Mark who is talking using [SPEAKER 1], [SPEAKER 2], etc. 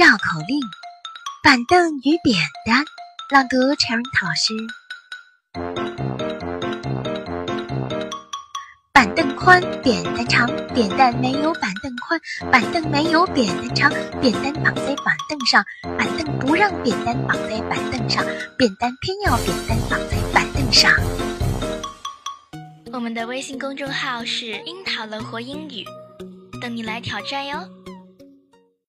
[SPEAKER 1] 绕口令：板凳与扁担。朗读：Cherry 老师。板凳宽，扁担长，扁担没有板凳宽，板凳没有扁担长，扁担绑在板凳上，板凳不让扁担绑在板凳上，扁担偏要扁担绑在板凳上。
[SPEAKER 2] 我们的微信公众号是“樱桃乐活英语”，等你来挑战哟。